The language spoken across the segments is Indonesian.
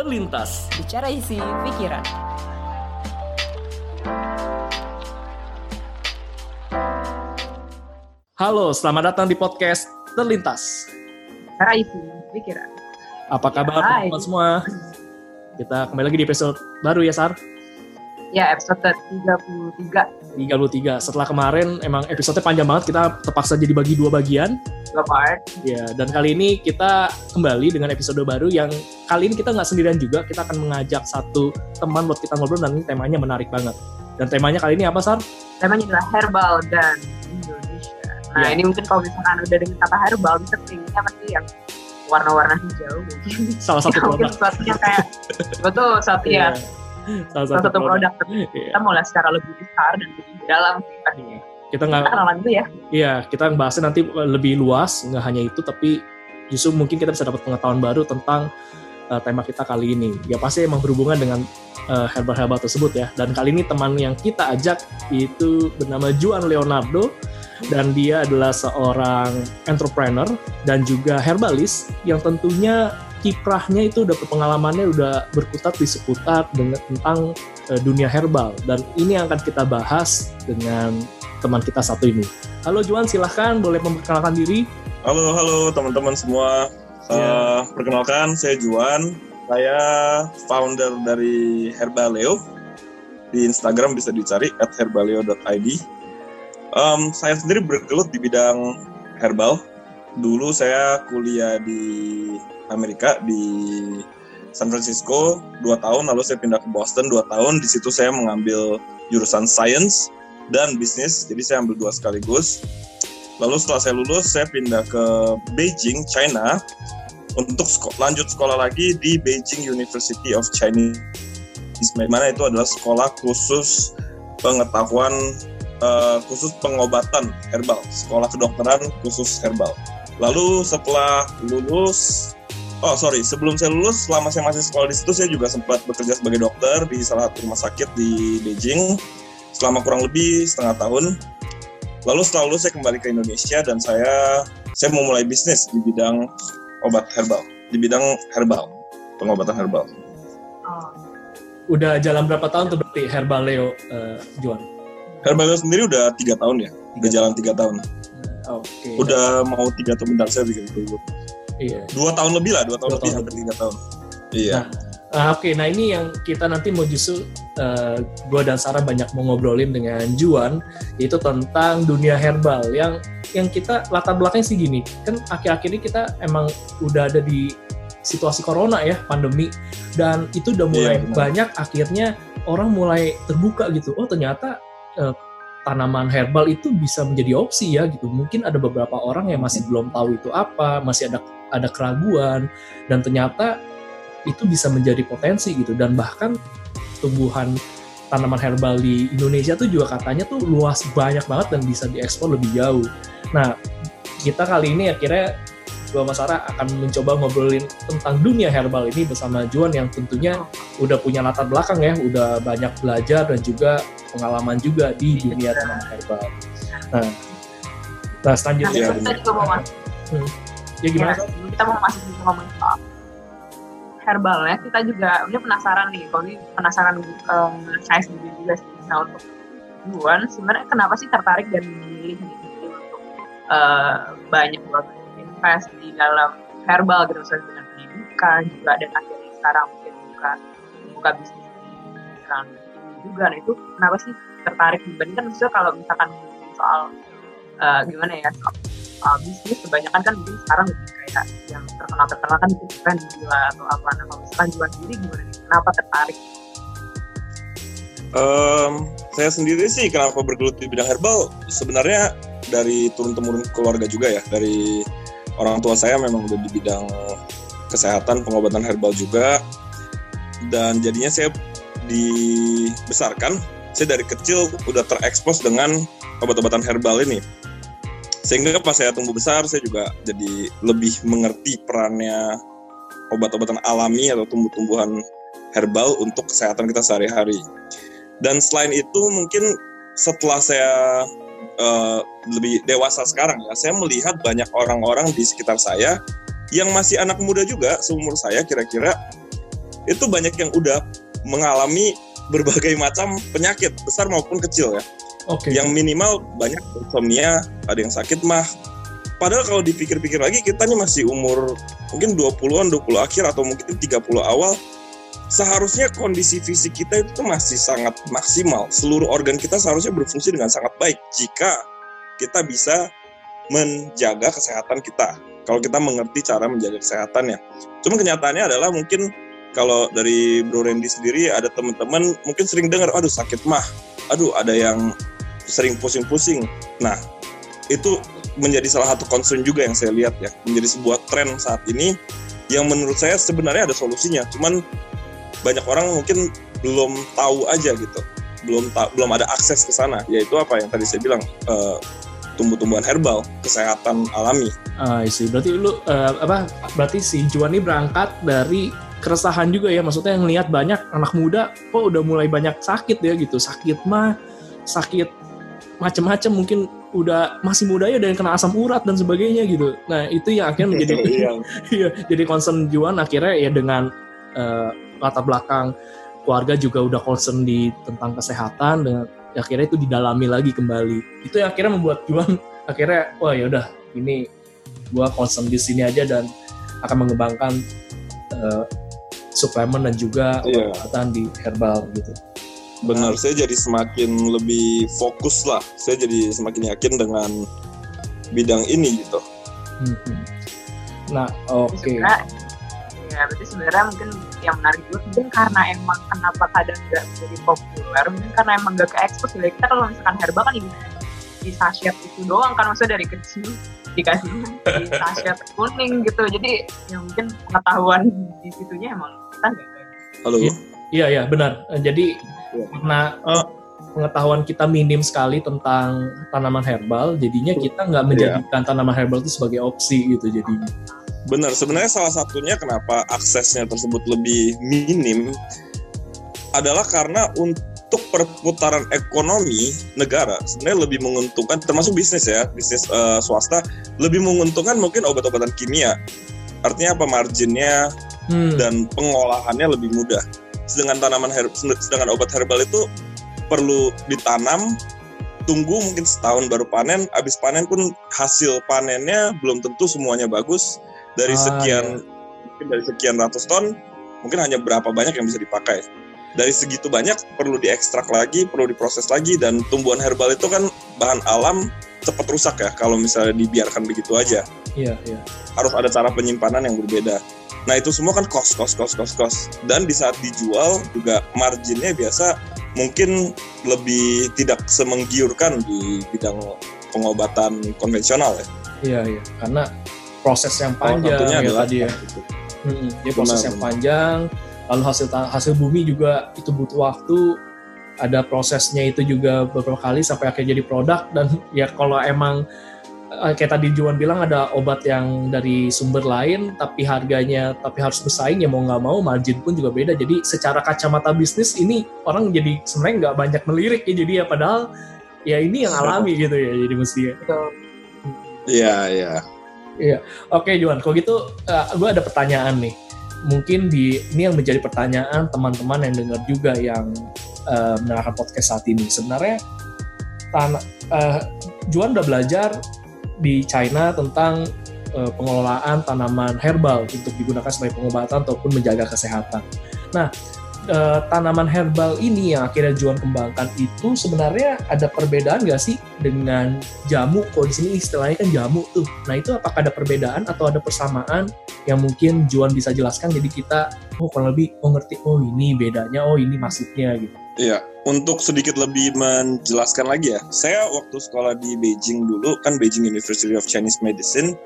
Terlintas. Bicara isi pikiran. Halo, selamat datang di podcast Terlintas. Bicara isi pikiran. Apa kabar teman-teman semua? Kita kembali lagi di episode baru ya, Sar. Ya, episode 33. 33. Setelah kemarin emang episode panjang banget, kita terpaksa jadi bagi dua bagian. Dua part. Ya, dan kali ini kita kembali dengan episode baru yang kali ini kita nggak sendirian juga, kita akan mengajak satu teman buat kita ngobrol dan temanya menarik banget. Dan temanya kali ini apa, Sar? Temanya adalah herbal dan Indonesia. Nah, Ya. ini mungkin kalau misalkan udah dengan kata herbal, bisa teringatnya apa sih yang warna-warna hijau mungkin. Salah satu mungkin produk. yang kayak betul satu ya Salah salah satu produk tapi Iya. kita mulai secara lebih besar dan lebih dalam tadi. Kita nggak kenalan dulu ya Iya, kita bahasnya nanti lebih luas, nggak hanya itu, tapi justru mungkin kita bisa dapat pengetahuan baru tentang uh, tema kita kali ini. Ya pasti emang berhubungan dengan uh, herbal-herbal tersebut ya. Dan kali ini teman yang kita ajak itu bernama Juan Leonardo, dan dia adalah seorang entrepreneur dan juga herbalis yang tentunya kiprahnya itu udah pengalamannya udah berkutat di seputar dengan tentang uh, dunia herbal dan ini yang akan kita bahas dengan teman kita satu ini. Halo Juan, silahkan boleh memperkenalkan diri. Halo, halo teman-teman semua. Ya. Eh, perkenalkan, saya Juan. Saya founder dari Herbaleo. Di Instagram bisa dicari at herbaleo.id. Em, saya sendiri bergelut di bidang herbal. Dulu saya kuliah di Amerika di San Francisco 2 tahun, lalu saya pindah ke Boston 2 tahun. Di situ saya mengambil jurusan science dan bisnis, jadi saya ambil dua sekaligus. Lalu setelah saya lulus, saya pindah ke Beijing, China, untuk seko- lanjut sekolah lagi di Beijing University of Chinese. Mana itu adalah sekolah khusus pengetahuan eh, khusus pengobatan herbal, sekolah kedokteran khusus herbal. Lalu setelah lulus, oh sorry, sebelum saya lulus, selama saya masih sekolah di situ, saya juga sempat bekerja sebagai dokter di salah satu rumah sakit di Beijing selama kurang lebih setengah tahun. Lalu setelah lulus saya kembali ke Indonesia dan saya saya mau mulai bisnis di bidang obat herbal, di bidang herbal, pengobatan herbal. oh, Udah jalan berapa tahun tuh berarti Herbaleo uh, Juan? Herbal sendiri udah tiga tahun ya, udah jalan tiga tahun. Oke. Udah mau tiga tahun bentar saya bikin dulu. Iya. Dua tahun lebih lah, dua tahun Dua lebih tahun hampir tiga tahun. Iya. Nah, Ah, Oke, nah ini yang kita nanti mau justru gue dan Sarah banyak mau ngobrolin dengan Juan yaitu tentang dunia herbal yang yang kita latar belakangnya sih gini kan akhir-akhir ini kita emang udah ada di situasi corona ya pandemi dan itu udah mulai Iya, benar. banyak akhirnya orang mulai terbuka gitu oh ternyata eh, tanaman herbal itu bisa menjadi opsi ya gitu mungkin ada beberapa orang yang masih belum tahu itu apa masih ada ada keraguan dan ternyata itu bisa menjadi potensi gitu dan bahkan tumbuhan tanaman herbal di Indonesia tuh juga katanya tuh luas banyak banget dan bisa diekspor lebih jauh. Nah, kita kali ini akhirnya gua sama Sarah akan mencoba ngobrolin tentang dunia herbal ini bersama Juan yang tentunya udah punya latar belakang ya, udah banyak belajar dan juga pengalaman juga di dunia tanaman herbal. Nah, nah selanjutnya, Iya, kita juga mau masuk ya gimana? ya, kita mau masuk ngomong soal herbal ya kita juga ini penasaran nih. Kalau ini penasaran eh, saya sendiri juga sih nah untuk Juan. Sebenarnya kenapa sih tertarik dan memilih gitu untuk eh, banyak banget invest di dalam herbal gitu misalnya dengan pendidikan juga dan akhirnya sekarang mungkin buka buka bisnis di dalam ini juga. Nah itu kenapa sih tertarik dibandingkan maksudnya kalau misalkan soal eh, gimana ya soal uh, bisnis kebanyakan kan mungkin sekarang lebih kayak yang terkenal terkenal kan mungkin brand gila atau apa. Nah kalau misalkan jual sendiri gimana nih? Kenapa tertarik? Em, saya sendiri sih kenapa bergelut di bidang herbal? Sebenarnya dari turun temurun keluarga juga ya dari orang tua saya memang udah di bidang kesehatan pengobatan herbal juga. Dan jadinya saya dibesarkan. Saya dari kecil udah terekspos dengan obat-obatan herbal ini. Sehingga pas saya tumbuh besar saya juga jadi lebih mengerti perannya obat-obatan alami atau tumbuh-tumbuhan herbal untuk kesehatan kita sehari-hari. Dan selain itu mungkin setelah saya eh, lebih dewasa sekarang ya, saya melihat banyak orang-orang di sekitar saya yang masih anak muda juga seumur saya kira-kira itu banyak yang udah mengalami berbagai macam penyakit besar maupun kecil ya. Oke. Yang minimal banyak insomnia, ada yang sakit mah. Padahal kalau dipikir-pikir lagi kita nih masih umur mungkin 20-an, 20 akhir atau mungkin 30 awal. Seharusnya kondisi fisik kita itu masih sangat maksimal. Seluruh organ kita seharusnya berfungsi dengan sangat baik jika kita bisa menjaga kesehatan kita. Kalau kita mengerti cara menjaga kesehatannya. Cuma kenyataannya adalah mungkin kalau dari Bro Randy sendiri ada teman-teman mungkin sering dengar, aduh sakit mah, aduh ada yang sering pusing-pusing. Nah, itu menjadi salah satu concern juga yang saya lihat ya, menjadi sebuah tren saat ini yang menurut saya sebenarnya ada solusinya. Cuman banyak orang mungkin belum tahu aja gitu, belum ta belum ada akses ke sana. Yaitu apa yang tadi saya bilang uh, tumbuh-tumbuhan herbal, kesehatan alami. Ah, sih. Berarti lu uh, apa? Berarti si Juan ini berangkat dari keresahan juga ya maksudnya yang lihat banyak anak muda kok udah mulai banyak sakit ya gitu sakit mah sakit macam-macam mungkin udah masih muda ya dan kena asam urat dan sebagainya gitu nah itu yang akhirnya menjadi iya jadi concern Juan akhirnya ya dengan uh, latar belakang keluarga juga udah concern di tentang kesehatan dengan akhirnya itu didalami lagi kembali itu yang akhirnya membuat Juan akhirnya wah ya udah ini gua concern di sini aja dan akan mengembangkan uh, suplemen dan juga yeah. obat di herbal gitu. Benar, nah. saya jadi semakin lebih fokus lah. Saya jadi semakin yakin dengan bidang ini gitu. Hmm. Nah, oke. Okay. Ya, berarti sebenarnya mungkin yang menarik juga mungkin karena emang kenapa kadang nggak menjadi populer, mungkin karena emang nggak ke ekspos. Ya. Kita kalau misalkan herbal kan di, di sachet itu doang kan, maksudnya dari kecil dikasih di sachet kuning gitu. Jadi ya mungkin pengetahuan di situnya emang kita nggak halo iya iya benar jadi ya. karena uh, pengetahuan kita minim sekali tentang tanaman herbal jadinya kita nggak iya. menjadikan ya. tanaman herbal itu sebagai opsi gitu jadinya benar sebenarnya salah satunya kenapa aksesnya tersebut lebih minim adalah karena untuk perputaran ekonomi negara sebenarnya lebih menguntungkan termasuk bisnis ya bisnis uh, swasta lebih menguntungkan mungkin obat-obatan kimia artinya apa marginnya hmm. dan pengolahannya lebih mudah. Sedangkan tanaman herb, sedangkan obat herbal itu perlu ditanam, tunggu mungkin setahun baru panen, habis panen pun hasil panennya belum tentu semuanya bagus. Dari ah, sekian iya. mungkin dari sekian ratus ton, mungkin hanya berapa banyak yang bisa dipakai. Dari segitu banyak perlu diekstrak lagi, perlu diproses lagi dan tumbuhan herbal itu kan bahan alam cepat rusak ya kalau misalnya dibiarkan begitu aja. Iya, iya. Harus ada cara penyimpanan yang berbeda. Nah itu semua kan cost, cost, cost, cost, cost. Dan di saat dijual juga marginnya biasa mungkin lebih tidak semenggiurkan di bidang pengobatan konvensional ya. Iya iya, karena proses yang panjang oh, ya tadi ya. Hmm, dia proses benar, yang benar. panjang, lalu hasil hasil bumi juga itu butuh waktu, ada prosesnya itu juga beberapa kali sampai akhirnya jadi produk. Dan ya kalau emang Eh, kayak tadi Juan bilang ada obat yang dari sumber lain tapi harganya tapi harus bersaing ya mau nggak mau margin pun juga beda. Jadi secara kacamata bisnis ini orang jadi sebenarnya nggak banyak melirik ya. Jadi ya padahal ya ini yang alami gitu ya jadi mesti ya iya iya iya. Oke Juan. Kalau gitu uh, eh, gue ada pertanyaan nih. Mungkin di ini yang menjadi pertanyaan teman-teman yang dengar juga yang uh, mendengarkan podcast saat ini. Sebenarnya tanah uh, Juan udah belajar di China tentang uh, pengelolaan tanaman herbal untuk digunakan sebagai pengobatan ataupun menjaga kesehatan. Nah, uh, tanaman herbal ini yang akhirnya Juan kembangkan itu sebenarnya ada perbedaan nggak sih dengan jamu? Kalau di sini istilahnya kan jamu tuh. Nah itu apakah ada perbedaan atau ada persamaan yang mungkin Juan bisa jelaskan? Jadi kita oh kurang lebih oh ngerti oh ini bedanya, oh ini maksudnya gitu. Iya, untuk sedikit lebih menjelaskan lagi ya, saya waktu sekolah di Beijing dulu, kan Beijing University of Chinese Medicine,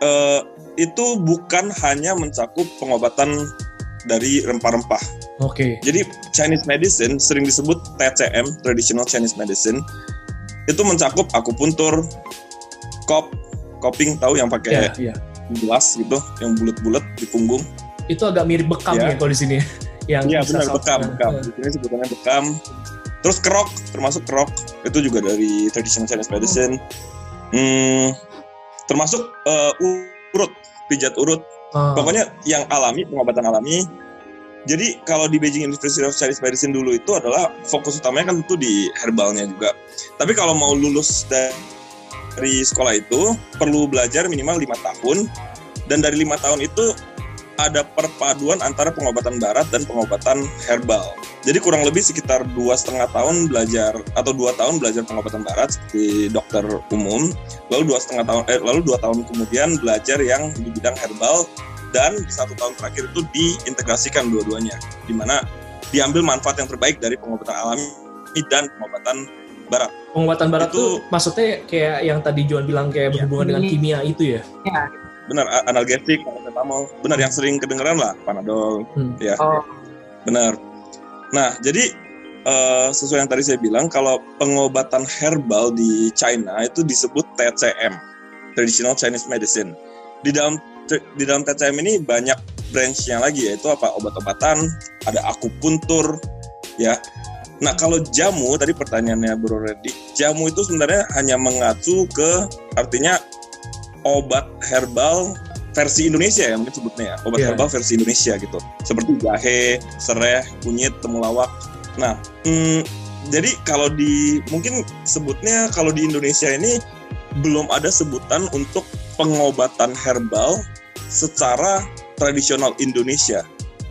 uh, itu bukan hanya mencakup pengobatan dari rempah-rempah. Oke. Okay. Jadi Chinese medicine sering disebut TCM, Traditional Chinese Medicine, itu mencakup akupuntur, kop, coping tahu yang pakai yeah, yeah. gelas gitu, yang bulat-bulat di punggung. Itu agak mirip bekam yeah. ya kalau di sini yang Iya benar bekam, bekam. Di sini sebutannya bekam. Terus kerok, termasuk kerok itu juga dari traditional Chinese medicine. Hmm, termasuk uh, urut, pijat urut. Hmm. Pokoknya yang alami, pengobatan alami jadi kalau di Beijing University of Chinese Medicine dulu itu adalah fokus utamanya kan tentu di herbalnya juga. Tapi kalau mau lulus dari sekolah itu perlu belajar minimal lima tahun dan dari lima tahun itu ada perpaduan antara pengobatan barat dan pengobatan herbal. Jadi kurang lebih sekitar dua setengah tahun belajar atau dua tahun belajar pengobatan barat seperti dokter umum, lalu dua setengah tahun eh, lalu dua tahun kemudian belajar yang di bidang herbal dan di satu tahun terakhir itu diintegrasikan dua-duanya, di mana diambil manfaat yang terbaik dari pengobatan alami dan pengobatan barat. Pengobatan barat Itu- tuh maksudnya kayak yang tadi Johan bilang kayak berhubungan dengan Ini- kimia itu ya? Ya, Benar, analgesik, paracetamol, benar yang sering kedengeran lah, panadol, Hmm. ya. oh, Benar. Nah, jadi eh, sesuai yang tadi saya bilang, kalau pengobatan herbal di China itu disebut TCM, Traditional Chinese Medicine. Di dalam di dalam TCM ini banyak branch-nya lagi yaitu apa? Obat-obatan, ada akupuntur, ya. Nah, kalau jamu tadi pertanyaannya Bro Reddy, jamu itu sebenarnya hanya mengacu ke artinya obat herbal versi Indonesia ya mungkin sebutnya ya obat Iya. herbal versi Indonesia gitu seperti jahe, sereh, kunyit, temulawak. Nah, hmm, jadi kalau di mungkin sebutnya kalau di Indonesia ini belum ada sebutan untuk pengobatan herbal secara tradisional Indonesia.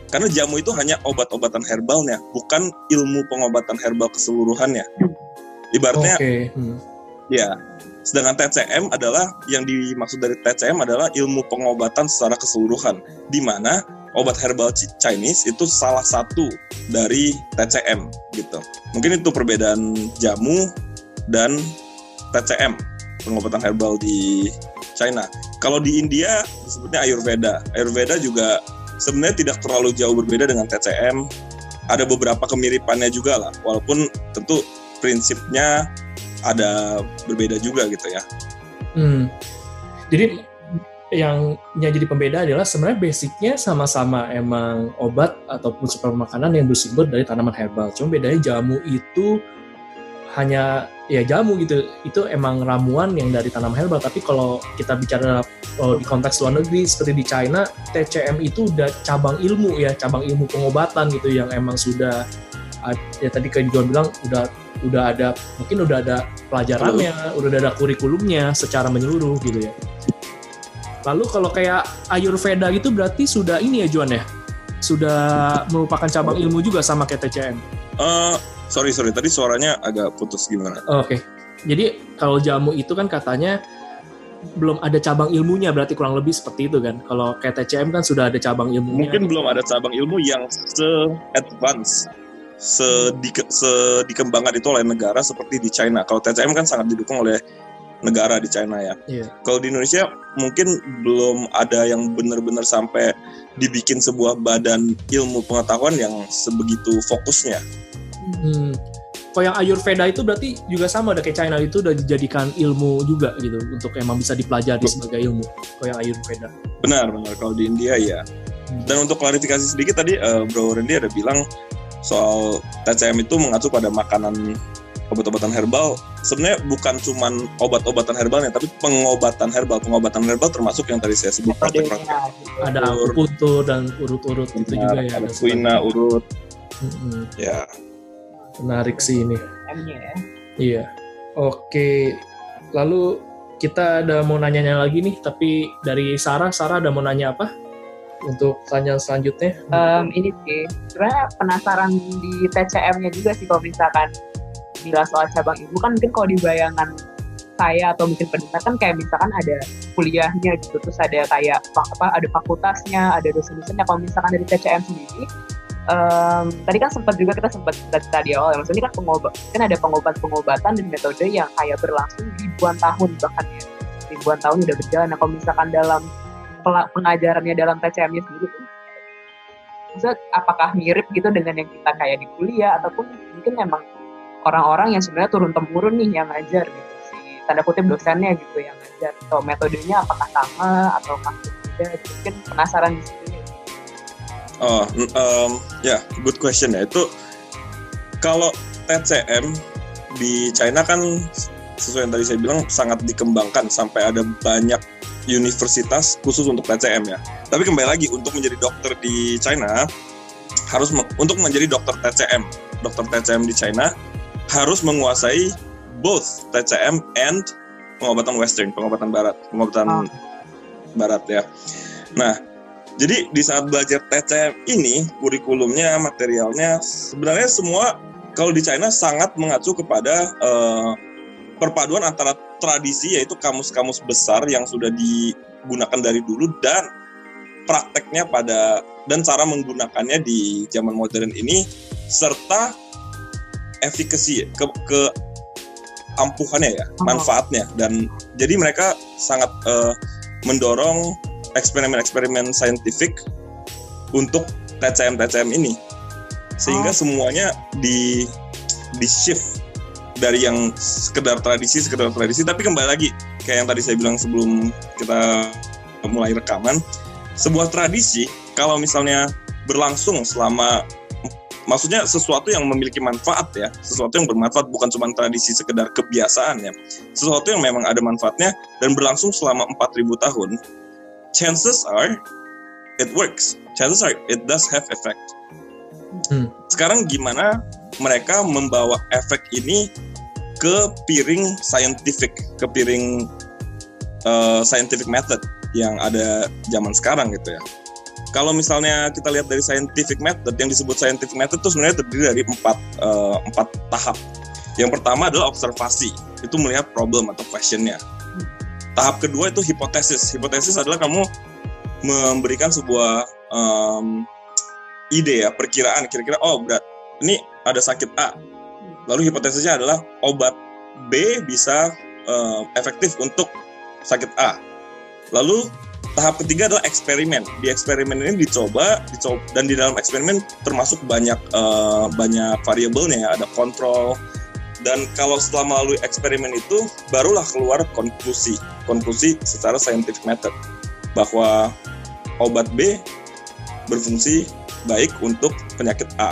Karena jamu itu hanya obat-obatan herbalnya, bukan ilmu pengobatan herbal keseluruhannya. Ibaratnya Oke. Hmm. Ya. Sedangkan TCM adalah yang dimaksud dari TCM adalah ilmu pengobatan secara keseluruhan, di mana obat herbal Chinese itu salah satu dari TCM gitu. Mungkin itu perbedaan jamu dan TCM pengobatan herbal di China. Kalau di India disebutnya Ayurveda. Ayurveda juga sebenarnya tidak terlalu jauh berbeda dengan TCM. Ada beberapa kemiripannya juga lah, walaupun tentu prinsipnya ada berbeda juga gitu ya. Hmm. Jadi yang yang jadi pembeda adalah sebenarnya basicnya sama-sama emang obat ataupun super makanan yang bersumber dari tanaman herbal. Cuma bedanya jamu itu hanya ya jamu gitu. Itu emang ramuan yang dari tanaman herbal. Tapi kalau kita bicara oh, di konteks luar negeri seperti di China, TCM itu udah cabang ilmu ya, cabang ilmu pengobatan gitu yang emang sudah ya tadi kayak John bilang udah udah ada mungkin udah ada pelajarannya, udah ada kurikulumnya secara menyeluruh gitu ya. Lalu kalau kayak Ayurveda gitu berarti sudah ini ya Juan ya? Sudah merupakan cabang ilmu juga sama kayak TCM. Eh, sorry sorry tadi suaranya agak putus gimana? Oke. Jadi kalau jamu itu kan katanya belum ada cabang ilmunya berarti kurang lebih seperti itu kan. Kalau kayak TCM kan sudah ada cabang ilmunya. Mungkin belum ada cabang ilmu yang se-advance, sedike- sedikembangkan itu oleh negara seperti di China. Kalau TCM kan sangat didukung oleh negara di China ya. Iya. Kalau di Indonesia mungkin belum ada yang benar-benar sampai dibikin sebuah badan ilmu pengetahuan yang sebegitu fokusnya. Hmm. Kalau yang Ayurveda itu berarti juga sama ada kayak China itu udah dijadikan ilmu juga gitu untuk emang bisa dipelajari sebagai ilmu. Kalau yang Ayurveda. Benar, benar. Kalau di India ya. Dan untuk klarifikasi sedikit tadi eh, Bro Randy ada bilang soal TCM itu mengacu pada makanan obat-obatan herbal. Sebenarnya bukan cuman obat-obatan herbalnya, tapi pengobatan herbal. Pengobatan herbal termasuk yang tadi saya sebut. Ada akupuntur dan urut-urut itu juga ya. Ada kuina, urut, Mm-mm. ya. Menarik sih ini. Ya. Iya. Oke. Lalu kita ada mau nanya lagi nih, tapi dari Sarah, Sarah ada mau nanya apa? Untuk tanya selanjutnya. Em, ini sih sebenarnya penasaran di TCM-nya juga sih kalau misalkan bila soal cabang ilmu. Kan mungkin kalau di bayangan saya atau mungkin pendengar kan kayak misalkan ada kuliahnya gitu terus ada kayak fa- apa ada fakultasnya ada dosen-dosennya. Kalau misalkan dari TCM sendiri em, tadi kan sempat juga kita sempat cerita di awal ya. Maksudnya kan pengobat kan ada pengobat-pengobatan dan metode yang kayak berlangsung ribuan tahun bahkan ya. Ribuan tahun udah berjalan. Nah kalau misalkan dalam pengajarannya dalam TCM-nya sendiri Maksudnya apakah mirip gitu dengan yang kita kayak di kuliah ataupun mungkin memang orang-orang yang sebenarnya turun temurun nih yang ngajar gitu si tanda kutip dosennya gitu yang ngajar atau metodenya apakah sama atau berbeda gitu. mungkin penasaran di ya. Oh, em, ya, good question ya. Itu kalau TCM di China kan sesuai yang tadi saya bilang sangat dikembangkan sampai ada banyak universitas khusus untuk TCM ya. Tapi kembali lagi untuk menjadi dokter di China harus me- untuk menjadi dokter TCM, dokter TCM di China harus menguasai both TCM and pengobatan Western, pengobatan Barat, pengobatan Oh. Barat ya. Nah, jadi di saat belajar TCM ini, kurikulumnya, materialnya, sebenarnya semua kalau di China sangat mengacu kepada eh, perpaduan antara tradisi yaitu kamus-kamus besar yang sudah digunakan dari dulu dan prakteknya pada dan cara menggunakannya di zaman modern ini serta efikasi ke, ke ampuhannya ya Oh. manfaatnya dan jadi mereka sangat eh, mendorong eksperimen-eksperimen saintifik untuk TCM TCM ini sehingga Oh. semuanya di di shift dari yang sekedar tradisi sekedar tradisi. Tapi kembali lagi kayak yang tadi saya bilang sebelum kita mulai rekaman sebuah tradisi kalau misalnya berlangsung selama maksudnya sesuatu yang memiliki manfaat ya sesuatu yang bermanfaat bukan cuma tradisi sekedar kebiasaan ya. Sesuatu yang memang ada manfaatnya dan berlangsung selama 4000 tahun chances are it works. Chances are it does have effect. Hmm. sekarang gimana mereka membawa efek ini ke piring scientific ke piring uh, scientific method yang ada zaman sekarang gitu ya. Kalau misalnya kita lihat dari scientific method yang disebut scientific method itu sebenarnya terdiri dari empat uh, empat tahap. Yang pertama adalah observasi itu melihat problem atau questionnya. Tahap kedua itu hipotesis. Hipotesis adalah kamu memberikan sebuah um, ide ya perkiraan. Kira-kira oh berat ini ada sakit A lalu hipotesisnya adalah obat B bisa eh, efektif untuk sakit A. Lalu tahap ketiga adalah eksperimen. Di eksperimen ini dicoba dicoba dan di dalam eksperimen termasuk banyak eh, banyak variabelnya ya. Ada kontrol dan kalau setelah melalui eksperimen itu barulah keluar konklusi. Konklusi secara scientific method. Bahwa obat B berfungsi baik untuk penyakit A.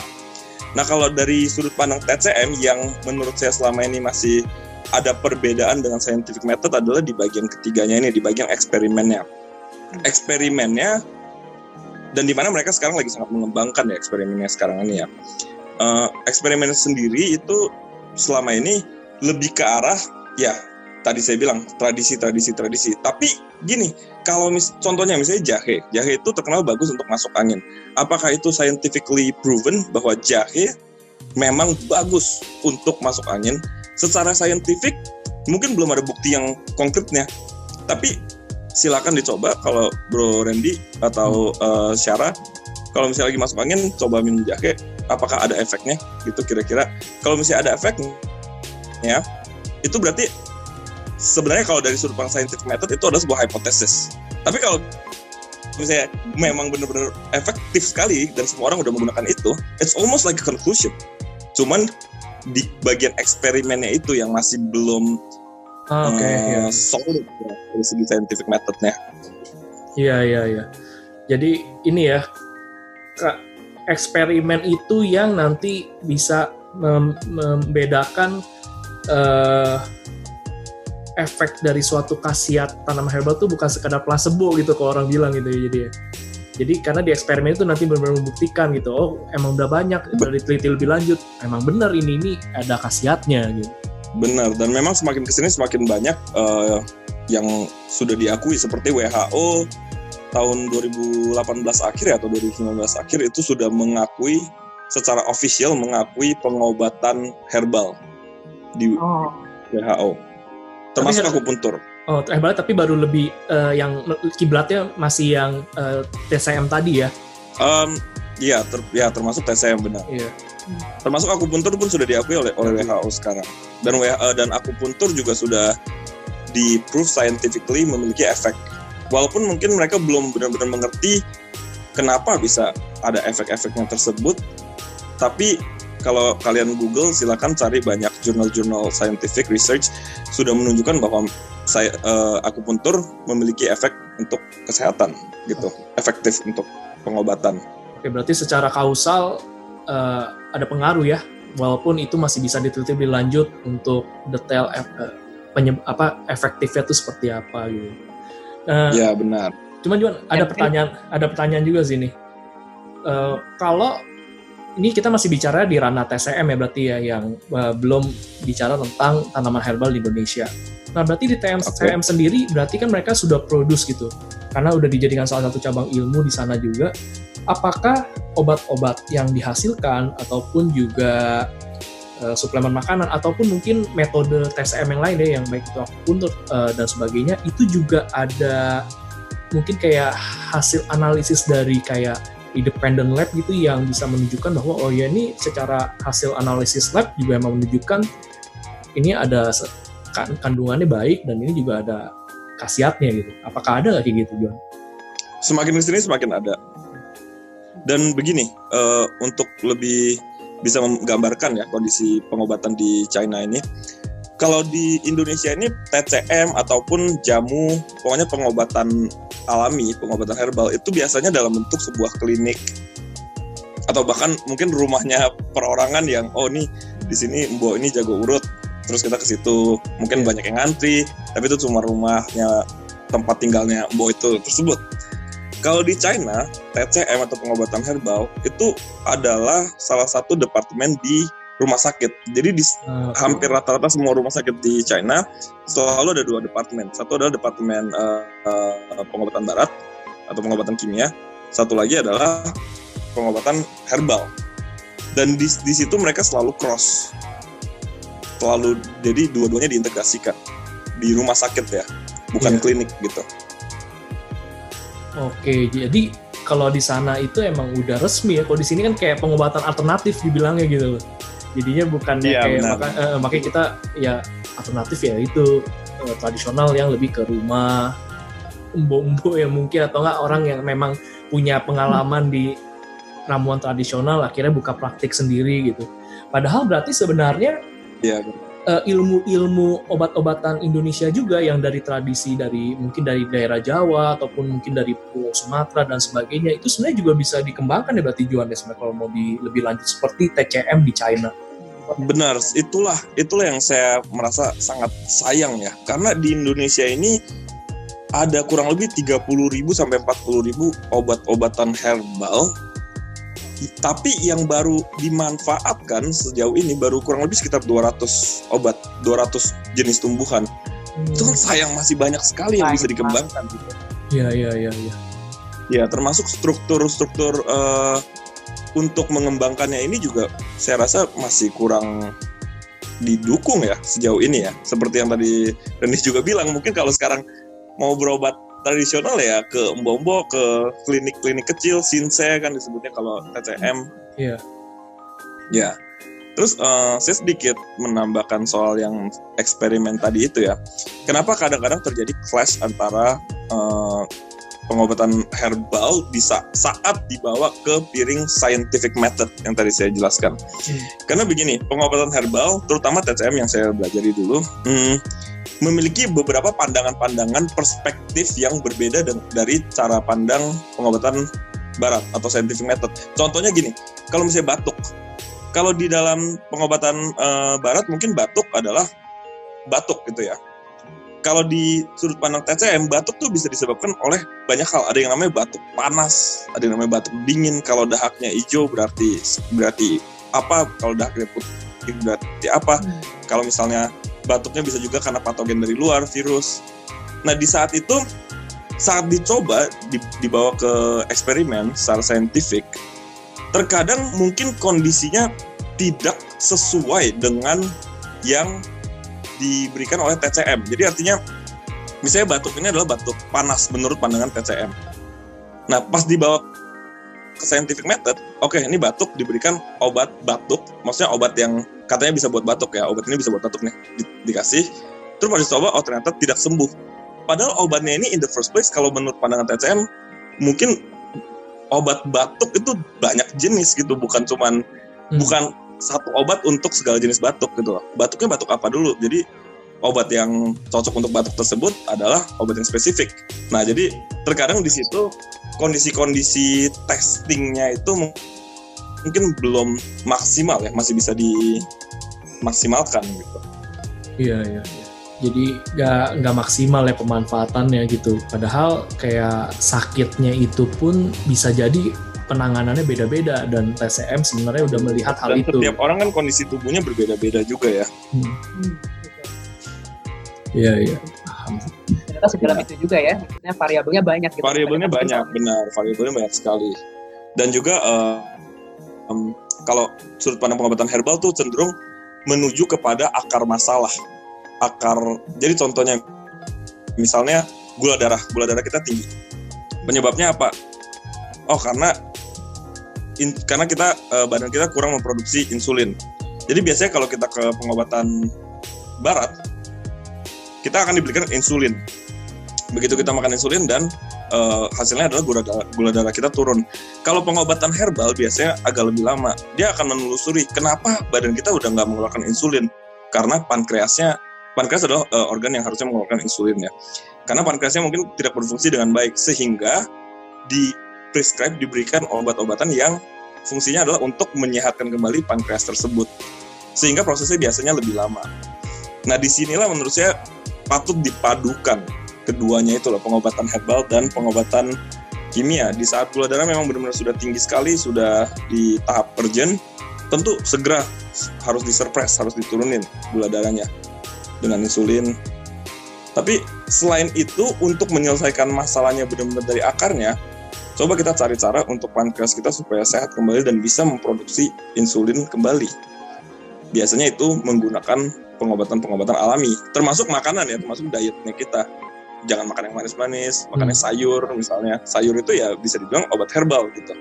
Nah kalau dari sudut pandang TCM yang menurut saya selama ini masih ada perbedaan dengan scientific method adalah di bagian ketiganya ini, di bagian eksperimennya. Eksperimennya dan di mana mereka sekarang lagi sangat mengembangkan ya eksperimennya sekarang ini ya. Eh, eksperimen sendiri itu selama ini lebih ke arah ya tadi saya bilang tradisi tradisi tradisi. Tapi gini kalau mis contohnya misalnya jahe. Jahe itu terkenal bagus untuk masuk angin. Apakah itu scientifically proven bahwa jahe memang bagus untuk masuk angin? Secara saintifik mungkin belum ada bukti yang konkretnya. Tapi silakan dicoba kalau Bro Randy atau uh, Syara. Kalau misalnya lagi masuk angin coba minum jahe. Apakah ada efeknya? Gitu kira-kira. Kalau misalnya ada efeknya ya itu berarti sebenarnya kalau dari sudut pandang scientific method itu adalah sebuah hipotesis tapi kalau misalnya memang benar-benar efektif sekali dan semua orang udah menggunakan itu it's almost like a conclusion cuman di bagian eksperimennya itu yang masih belum Ah, Oke, eh, ya. solid ya, dari segi scientific methodnya Iya, iya, iya. Jadi ini ya, Kak, eksperimen itu yang nanti bisa mem- membedakan eh, efek dari suatu khasiat tanaman herbal itu bukan sekadar placebo gitu kalau orang bilang gitu ya jadi ya. Jadi karena di eksperimen itu nanti benar-benar membuktikan gitu, oh emang udah banyak, udah diteliti lebih lanjut, emang benar ini ini ada khasiatnya gitu. Benar, dan memang semakin ke sini semakin banyak eh, yang sudah diakui seperti WHO tahun 2018 akhir ya, atau 2019 akhir itu sudah mengakui secara official mengakui pengobatan herbal di Oh, WHO, termasuk Tapi- akupuntur. Oh, herbal tapi baru lebih eh, yang kiblatnya masih yang eh, TCM tadi ya. Em, Iya, ter- ya termasuk TCM benar. Iya. Termasuk akupuntur pun sudah diakui oleh oleh WHO sekarang. Dan WHO dan akupuntur juga sudah di proof scientifically memiliki efek. Walaupun mungkin mereka belum benar-benar mengerti kenapa bisa ada efek-efeknya tersebut, tapi kalau kalian Google silakan cari banyak jurnal-jurnal scientific research sudah menunjukkan bahwa saya eh, akupuntur memiliki efek untuk kesehatan gitu, efektif untuk pengobatan. Oke, berarti secara kausal eh, ada pengaruh ya, walaupun itu masih bisa diteliti lebih lanjut untuk detail ef- eh, penyeb- apa efektifnya itu seperti apa gitu. Nah, Ya benar. cuman juga ada Ya, pertanyaan, ada pertanyaan juga sih nih. Eh, kalau ini kita masih bicara di ranah TCM ya berarti ya yang uh, belum bicara tentang tanaman herbal di Indonesia. Nah berarti di TCM okay. sendiri berarti kan mereka sudah produce gitu karena udah dijadikan salah satu cabang ilmu di sana juga. Apakah obat-obat yang dihasilkan ataupun juga uh, suplemen makanan ataupun mungkin metode TCM yang lain deh yang baik itu akupuntur uh, dan sebagainya itu juga ada mungkin kayak hasil analisis dari kayak independent lab gitu yang bisa menunjukkan bahwa oh ya ini secara hasil analisis lab juga memang menunjukkan ini ada kandungannya baik dan ini juga ada khasiatnya gitu. Apakah ada nggak kayak gitu John? Semakin ke sini semakin ada. Dan begini uh, untuk lebih bisa menggambarkan ya kondisi pengobatan di China ini. Kalau di Indonesia ini TCM ataupun jamu, pokoknya pengobatan alami, pengobatan herbal itu biasanya dalam bentuk sebuah klinik. Atau bahkan mungkin rumahnya perorangan yang oh nih di sini mbok ini jago urut terus kita ke situ. Mungkin banyak yang ngantri tapi itu cuma rumahnya tempat tinggalnya mbok itu tersebut. Kalau di China TCM atau pengobatan herbal itu adalah salah satu departemen di rumah sakit. Jadi di uh, hampir rata-rata semua rumah sakit di China selalu ada dua departemen. Satu adalah departemen uh, uh, pengobatan barat atau pengobatan kimia. Satu lagi adalah pengobatan herbal. Dan di, di situ mereka selalu cross. Selalu jadi dua-duanya diintegrasikan di rumah sakit ya, bukan yeah. klinik gitu. Oke, jadi kalau di sana itu emang udah resmi ya. Kalau di sini kan kayak pengobatan alternatif dibilangnya gitu loh jadinya bukannya ya, kayak maka, uh, makanya kita ya alternatif ya itu uh, tradisional yang lebih ke rumah embo-embo yang mungkin atau enggak orang yang memang punya pengalaman di ramuan tradisional akhirnya buka praktik sendiri gitu. Padahal berarti sebenarnya ya, uh, ilmu-ilmu obat-obatan Indonesia juga yang dari tradisi dari mungkin dari daerah Jawa ataupun mungkin dari Pulau Sumatera dan sebagainya itu sebenarnya juga bisa dikembangkan ya berarti Juan ya kalau mau di, lebih lanjut seperti TCM di China. Benar, itulah itulah yang saya merasa sangat sayang ya. Karena di Indonesia ini ada kurang lebih 30 ribu sampai 40 ribu obat-obatan herbal tapi yang baru dimanfaatkan sejauh ini baru kurang lebih sekitar 200 obat, 200 jenis tumbuhan. Hmm. Itu kan sayang masih banyak sekali yang bisa dikembangkan gitu. Iya, iya, iya, iya. Ya, termasuk struktur-struktur uh, untuk mengembangkannya ini juga saya rasa masih kurang didukung ya sejauh ini ya. Seperti yang tadi Renis juga bilang, mungkin kalau sekarang mau berobat tradisional ya ke mbok ke klinik-klinik kecil, sinse kan disebutnya kalau TCM. Iya. Ya. Terus uh, saya sedikit menambahkan soal yang eksperimen tadi itu ya. Kenapa kadang-kadang terjadi clash antara uh, pengobatan herbal bisa saat dibawa ke piring scientific method yang tadi saya jelaskan. Hmm. Karena begini, pengobatan herbal, terutama TCM yang saya pelajari dulu, hmm, memiliki beberapa pandangan-pandangan perspektif yang berbeda dari cara pandang pengobatan barat atau scientific method. Contohnya gini, kalau misalnya batuk, kalau di dalam pengobatan uh, barat mungkin batuk adalah batuk gitu ya kalau di sudut pandang TCM batuk tuh bisa disebabkan oleh banyak hal. Ada yang namanya batuk panas ada yang namanya batuk dingin. Kalau dahaknya hijau berarti berarti apa? Kalau dahaknya putih berarti apa? Hmm. kalau misalnya batuknya bisa juga karena patogen dari luar virus. Nah di saat itu saat dicoba dibawa ke eksperimen secara saintifik terkadang mungkin kondisinya tidak sesuai dengan yang diberikan oleh TCM. Jadi artinya misalnya batuk ini adalah batuk panas menurut pandangan TCM. Nah, pas dibawa ke scientific method, oke okay, ini batuk diberikan obat batuk, maksudnya obat yang katanya bisa buat batuk ya, obat ini bisa buat batuk nih, di, dikasih, terus pas dicoba, oh ternyata tidak sembuh. Padahal obatnya ini in the first place, kalau menurut pandangan TCM, mungkin obat batuk itu banyak jenis gitu, bukan cuman hmm. bukan satu obat untuk segala jenis batuk gitu loh. Batuknya batuk apa dulu? Jadi obat yang cocok untuk batuk tersebut adalah obat yang spesifik. Nah, jadi terkadang di situ kondisi-kondisi testingnya itu mungkin belum maksimal ya, masih bisa dimaksimalkan gitu. Iya, iya, iya. Jadi nggak nggak maksimal ya pemanfaatannya gitu. Padahal kayak sakitnya itu pun bisa jadi penanganannya beda-beda dan TCM sebenarnya udah melihat hal Dan itu. setiap orang kan kondisi tubuhnya berbeda-beda juga ya. Hmm, Hmm. Iya iya. Paham. Ternyata sedalam itu juga ya, maksudnya variabelnya banyak gitu. Variabelnya banyak, benar. Variabelnya banyak sekali. Dan juga eh, em, kalau sudut pandang pengobatan herbal tuh cenderung menuju kepada akar masalah. Akar. Jadi contohnya misalnya gula darah, gula darah kita tinggi. Penyebabnya apa? Oh, karena in- karena kita eh, badan kita kurang memproduksi insulin. Jadi biasanya kalau kita ke pengobatan barat, kita akan diberikan insulin. Begitu kita makan insulin dan eh, hasilnya adalah gula darah, gula darah kita turun. Kalau pengobatan herbal biasanya agak lebih lama. Dia akan menelusuri kenapa badan kita udah nggak mengeluarkan insulin. Karena pankreasnya, pankreas adalah eh, organ yang harusnya mengeluarkan insulin ya. Karena pankreasnya mungkin tidak berfungsi dengan baik sehingga di prescribe diberikan obat-obatan yang fungsinya adalah untuk menyehatkan kembali pankreas tersebut. Sehingga prosesnya biasanya lebih lama. Nah di sinilah menurut saya patut dipadukan keduanya itu loh pengobatan herbal dan pengobatan kimia di saat gula darah memang benar-benar sudah tinggi sekali sudah di tahap urgent tentu segera harus disurpres harus diturunin gula darahnya dengan insulin tapi selain itu untuk menyelesaikan masalahnya benar-benar dari akarnya coba kita cari cara untuk pankreas kita supaya sehat kembali dan bisa memproduksi insulin kembali. Biasanya itu menggunakan pengobatan-pengobatan alami termasuk makanan ya termasuk dietnya kita. Jangan makan yang manis-manis makannya sayur misalnya. Sayur itu ya bisa dibilang obat herbal gitu.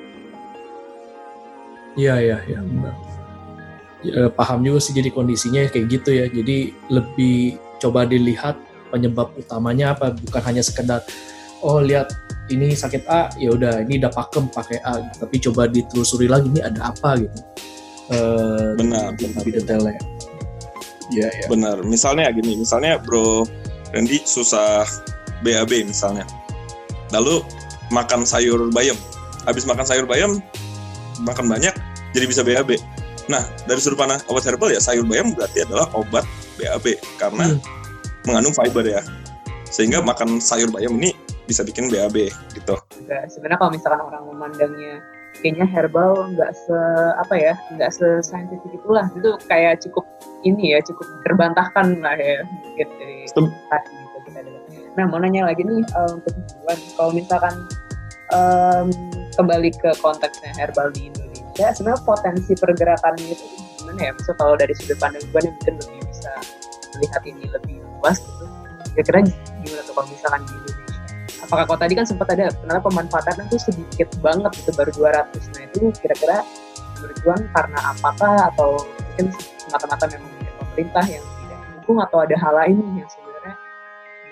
Iya iya iya benar. Ya, paham juga sih jadi kondisinya kayak gitu ya. Jadi lebih coba dilihat penyebab utamanya apa bukan hanya sekedar oh lihat ini sakit A ya udah ini udah pakem pakai A tapi coba ditelusuri lagi ini ada apa gitu. Eh, Benar, lebih, detailnya. Iya iya. benar misalnya gini misalnya bro Randy susah BAB misalnya lalu makan sayur bayam habis makan sayur bayam makan banyak jadi bisa BAB nah dari sudut pandang obat herbal ya sayur bayam berarti adalah obat BAB karena Hmm. mengandung fiber ya sehingga makan sayur bayam ini bisa bikin BAB gitu juga sebenarnya kalau misalkan orang memandangnya kayaknya herbal nggak se apa ya nggak se saintifik itulah itu kayak cukup ini ya cukup terbantahkan lah ya mungkin dari gitu kita dengar. Nah mau nanya lagi nih eh, untuk Juan kalau misalkan em, kembali ke konteksnya herbal di Indonesia sebenarnya potensi pergerakannya itu gimana ya? Misalnya kalau dari sudut pandang Juan yang mungkin lebih bisa melihat ini lebih luas gitu. Kira-kira gimana tuh kalau misalkan di Indonesia? Apakah kalau tadi kan sempat ada ternyata pemanfaatannya itu sedikit banget itu baru 200 nah itu kira-kira Juan karena apakah atau mungkin semata-mata memang dari pemerintah yang tidak mendukung atau ada hal lain yang sebenarnya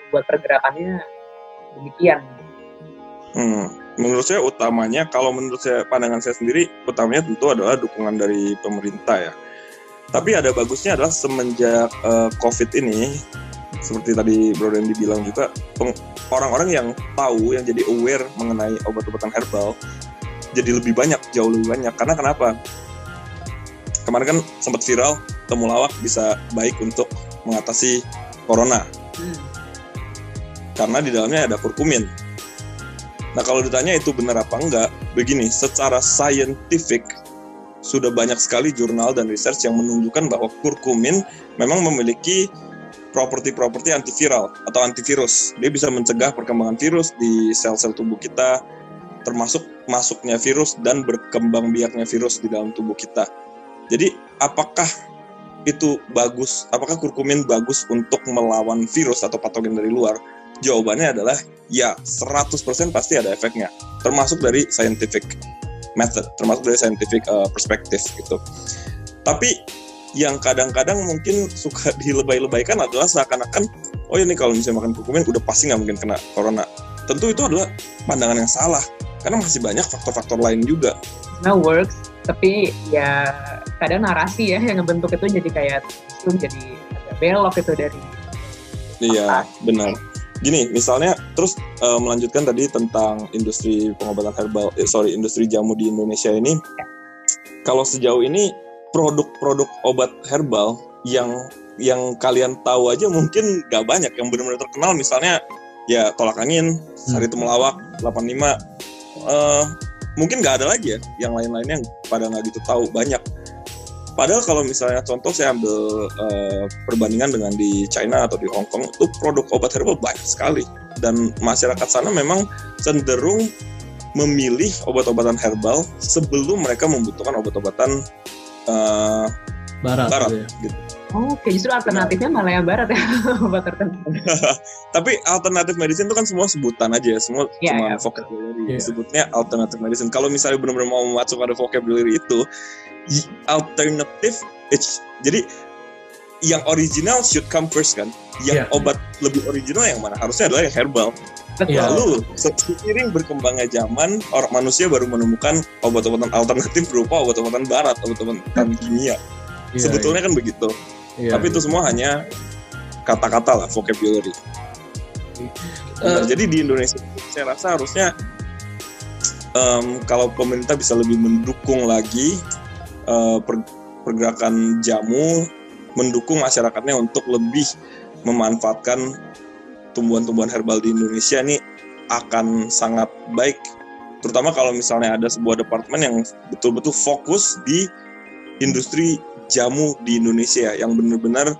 membuat pergerakannya demikian Hmm, menurut saya utamanya kalau menurut saya pandangan saya sendiri utamanya tentu adalah dukungan dari pemerintah ya. Tapi ada bagusnya adalah semenjak eh, COVID ini seperti tadi Bro Randy bilang juga orang-orang yang tahu yang jadi aware mengenai obat-obatan herbal jadi lebih banyak jauh lebih banyak karena kenapa? Kemarin kan sempat viral temulawak bisa baik untuk mengatasi corona hmm. karena di dalamnya ada kurkumin. Nah kalau ditanya itu benar apa enggak, begini, secara scientific sudah banyak sekali jurnal dan research yang menunjukkan bahwa kurkumin memang memiliki properti-properti antiviral atau antivirus. Dia bisa mencegah perkembangan virus di sel-sel tubuh kita, termasuk masuknya virus dan berkembang biaknya virus di dalam tubuh kita. Jadi apakah itu bagus? Apakah kurkumin bagus untuk melawan virus atau patogen dari luar? Jawabannya adalah ya 100% pasti ada efeknya. Termasuk dari scientific method, termasuk dari scientific uh, perspektif gitu. Tapi yang kadang-kadang mungkin suka dilebay-lebaykan adalah seakan-akan oh ini kalau misalnya makan kurkumin udah pasti nggak mungkin kena corona. Tentu itu adalah pandangan yang salah karena masih banyak faktor-faktor lain juga. sebenarnya works tapi ya kadang narasi ya yang ngebentuk itu jadi kayak itu jadi agak belok itu dari Iya, benar. Gini, misalnya terus eh, melanjutkan tadi tentang industri pengobatan herbal, eh, sorry, industri jamu di Indonesia ini. Kalau sejauh ini produk-produk obat herbal yang yang kalian tahu aja mungkin gak banyak yang benar-benar terkenal. Misalnya ya tolak angin, sari temulawak, 85 eh mungkin nggak ada lagi ya yang lain-lainnya yang pada nggak gitu tahu banyak. Padahal kalau misalnya contoh saya ambil uh, perbandingan dengan di China atau di Hong Kong itu produk obat herbal banyak sekali. Dan masyarakat sana memang cenderung memilih obat-obatan herbal sebelum mereka membutuhkan obat-obatan uh, barat, barat gitu ya. gitu. Oh, Oke, justru alternatifnya malah yang barat ya obat tertentu. Tapi alternatif medicine itu kan semua sebutan aja ya, semua Iya, cuma iya. vocabulary. Iya. Sebutnya alternative medicine. Kalau misalnya benar-benar mau masuk pada vocabulary itu, it's- jadi yang original should come first kan. Yang Iya. obat lebih original yang mana? Harusnya adalah yang herbal. Betul. Iya. Lalu se- seiring berkembangnya zaman, orang manusia baru menemukan obat-obatan alternatif berupa obat-obatan barat, obat-obatan kimia. Iya, Sebetulnya kan begitu. iya, Tapi iya. itu semua hanya kata-kata lah, vocabulary. Eh, jadi di Indonesia saya rasa harusnya em, kalau pemerintah bisa lebih mendukung lagi per- pergerakan jamu, mendukung masyarakatnya untuk lebih memanfaatkan tumbuhan-tumbuhan herbal di Indonesia ini akan sangat baik. Terutama kalau misalnya ada sebuah departemen yang betul-betul fokus di industri jamu di Indonesia yang benar-benar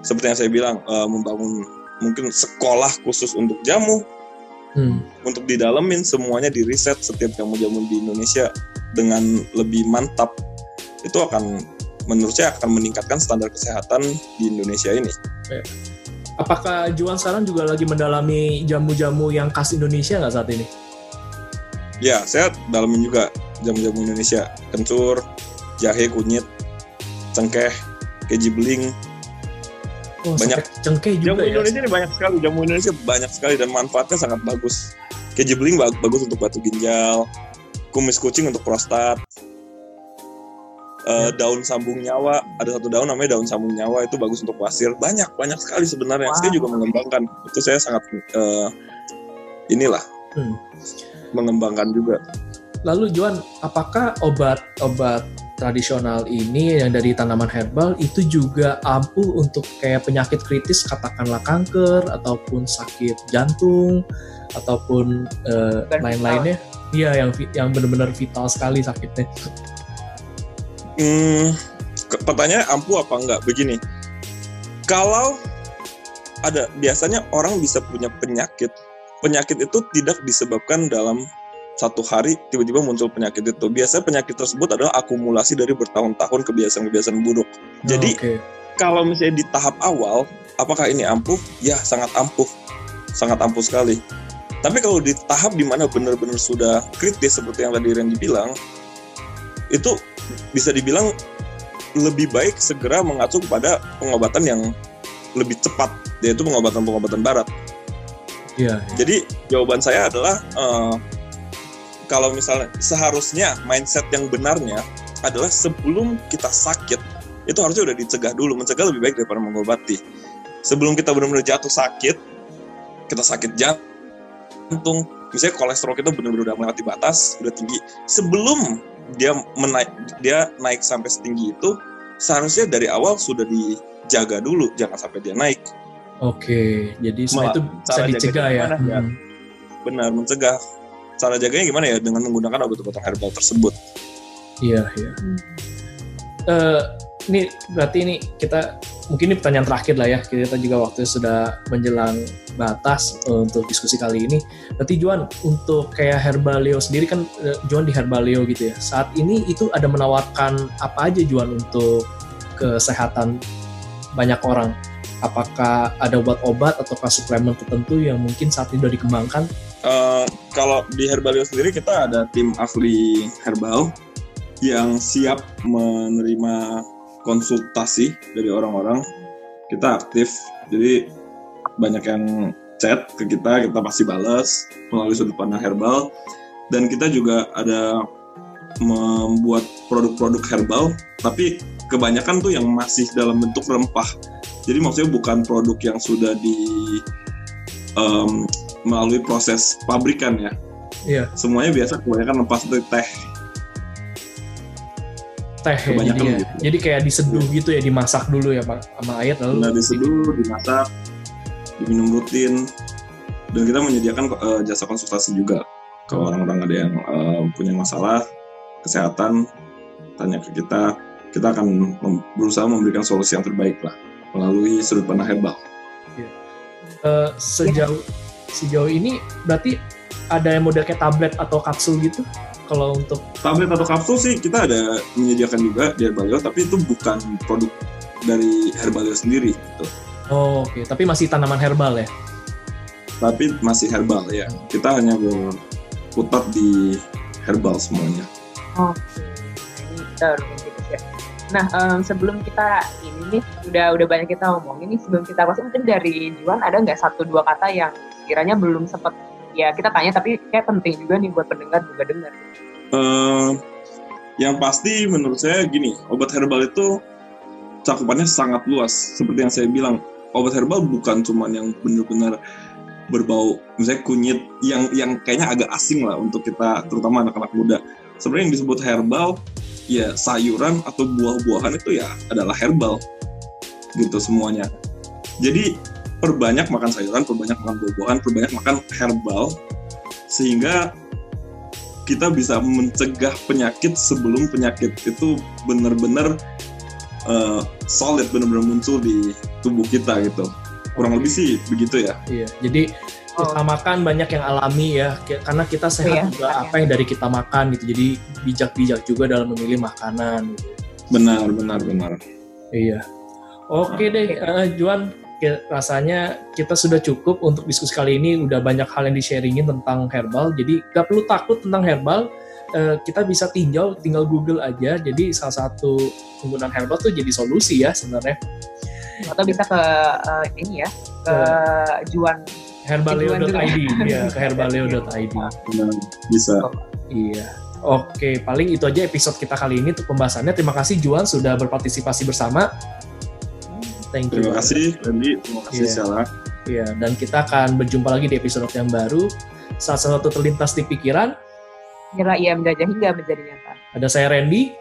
seperti yang saya bilang eh, membangun mungkin sekolah khusus untuk jamu hmm. untuk didalemin semuanya di riset setiap jamu-jamu di Indonesia dengan lebih mantap itu akan menurut saya akan meningkatkan standar kesehatan di Indonesia ini. Apakah Juan sekarang juga lagi mendalami jamu-jamu yang khas Indonesia nggak saat ini? Ya, saya dalemin juga jamu-jamu Indonesia, kencur, jahe, kunyit, cengkeh, keji beling. Oh, Banyak. cengkeh juga Jamu ya. Indonesia ini banyak sekali, jamu Indonesia banyak sekali dan manfaatnya sangat bagus. Keji beling bag- bagus untuk batu ginjal, kumis kucing untuk prostat. Eh, Ya. daun sambung nyawa ada satu daun namanya daun sambung nyawa itu bagus untuk pasir banyak banyak sekali sebenarnya Wow. saya juga mengembangkan itu saya sangat eh, inilah Hmm. mengembangkan juga Lalu Juan, apakah obat-obat tradisional ini yang dari tanaman herbal itu juga ampuh untuk kayak penyakit kritis katakanlah kanker ataupun sakit jantung ataupun eh, lain-lainnya? Iya, yang yang benar-benar vital sekali sakitnya. Hmm, pertanyaannya ampuh apa enggak? Begini, kalau ada biasanya orang bisa punya penyakit, penyakit itu tidak disebabkan dalam satu hari tiba-tiba muncul penyakit itu. Biasanya penyakit tersebut adalah akumulasi dari bertahun-tahun kebiasaan-kebiasaan buruk. Jadi Oke. kalau misalnya di tahap awal, apakah ini ampuh? Ya, sangat ampuh, sangat ampuh sekali. Tapi kalau di tahap di mana benar-benar sudah kritis seperti yang tadi Randy bilang, itu bisa dibilang lebih baik segera mengacu kepada pengobatan yang lebih cepat, yaitu pengobatan-pengobatan barat. Iya. Jadi jawaban saya adalah eh, kalau misalnya seharusnya mindset yang benarnya adalah sebelum kita sakit itu harusnya udah dicegah dulu. Mencegah lebih baik daripada mengobati. Sebelum kita benar-benar jatuh sakit, kita sakit jantung, misalnya kolesterol kita benar-benar udah melewati batas, udah tinggi. Sebelum dia menaik, dia naik sampai setinggi itu, seharusnya dari awal sudah dijaga dulu, jangan sampai dia naik. Oke, jadi semua itu bisa cara dicegah ya. gimana ya? Hmm. benar mencegah cara jaganya gimana ya dengan menggunakan obat-obatan herbal tersebut Iya, iya. Eh, ini berarti ini kita mungkin ini pertanyaan terakhir lah ya. Kita juga waktu sudah menjelang batas eh, untuk diskusi kali ini. Berarti Juan untuk kayak Herbaleo sendiri kan eh, Juan di Herbaleo gitu ya. Saat ini itu ada menawarkan apa aja Juan untuk kesehatan banyak orang. Apakah ada obat-obat atau suplemen tertentu yang mungkin saat ini sudah dikembangkan? Eh, kalau di Herbalio sendiri kita ada tim ahli herbal yang siap menerima konsultasi dari orang-orang kita aktif. Jadi banyak yang chat ke kita kita pasti balas melalui sudut pandang herbal. Dan kita juga ada membuat produk-produk herbal tapi kebanyakan tuh yang masih dalam bentuk rempah. Jadi maksudnya bukan produk yang sudah di em, melalui proses pabrikan ya. Iya, semuanya biasa kebanyakan rempah seperti teh teh ya ya. gitu. jadi kayak diseduh gitu ya, dimasak dulu ya Pak sama air lalu Nah, diseduh, dimasak, diminum rutin, dan kita menyediakan eh, jasa konsultasi juga. Kalau orang-orang ada yang uh, punya masalah kesehatan, tanya ke kita, kita akan mem berusaha memberikan solusi yang terbaik lah melalui sudut pandang herbal. Uh, sejauh sejauh ini berarti ada yang model kayak tablet atau kapsul gitu? Kalau untuk tablet atau kapsul sih kita ada menyediakan juga di Herbalio, tapi itu bukan produk dari Herbalio sendiri gitu. Oh, oke. Okay. Tapi masih tanaman herbal ya? Tapi masih herbal ya. Kita hanya berputar di herbal semuanya. Ini ya. Nah, um, sebelum kita ini nih udah udah banyak kita ngomongin nih sebelum kita masuk mungkin dari Juan ada nggak satu dua kata yang kiranya belum sempat ya kita tanya tapi kayak penting juga nih buat pendengar juga dengar. Uh, yang pasti menurut saya gini, obat herbal itu cakupannya sangat luas. Seperti yang saya bilang, obat herbal bukan cuma yang benar-benar berbau misalnya kunyit yang yang kayaknya agak asing lah untuk kita terutama anak-anak muda. Sebenarnya yang disebut herbal ya sayuran atau buah-buahan itu ya adalah herbal gitu semuanya. Jadi perbanyak makan sayuran, perbanyak makan buah-buahan, perbanyak makan herbal sehingga kita bisa mencegah penyakit sebelum penyakit itu benar-benar uh, solid benar-benar muncul di tubuh kita gitu. Kurang lebih sih begitu ya. Iya jadi oh. kita makan banyak yang alami ya karena kita sehat iya, juga apa yang dari kita makan gitu. Jadi bijak-bijak juga dalam memilih makanan gitu. benar benar benar. Iya. Oke deh uh, Juan rasanya kita sudah cukup untuk diskusi kali ini. Udah banyak hal yang di-sharingin tentang herbal. Jadi gak perlu takut tentang herbal. Uh, kita bisa tinjau tinggal Google aja. Jadi salah satu penggunaan herbal tuh jadi solusi ya sebenarnya. Atau bisa ke uh, ini ya ke uh, Juan. Herbaleo.id ya ke herbaleo.id bisa. Oh, iya. Oke, paling itu aja episode kita kali ini untuk pembahasannya. Terima kasih Juan sudah berpartisipasi bersama. Thank you. Terima kasih, Randy. Terima kasih, yeah. Salah. Iya, dan kita akan berjumpa lagi di episode yang baru. Saat satu terlintas di pikiran. Kira ia menjajah hingga menjadi nyata. Ada saya Randy.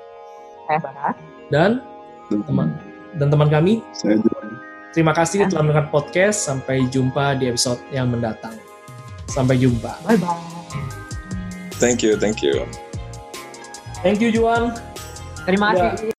Saya Sarah. Dan teman dan teman kami. Saya Juan. Terima kasih ya. telah mendengar podcast. Sampai jumpa di episode yang mendatang. Sampai jumpa. Bye bye. Thank you, thank you. Thank you Juan. Terima kasih.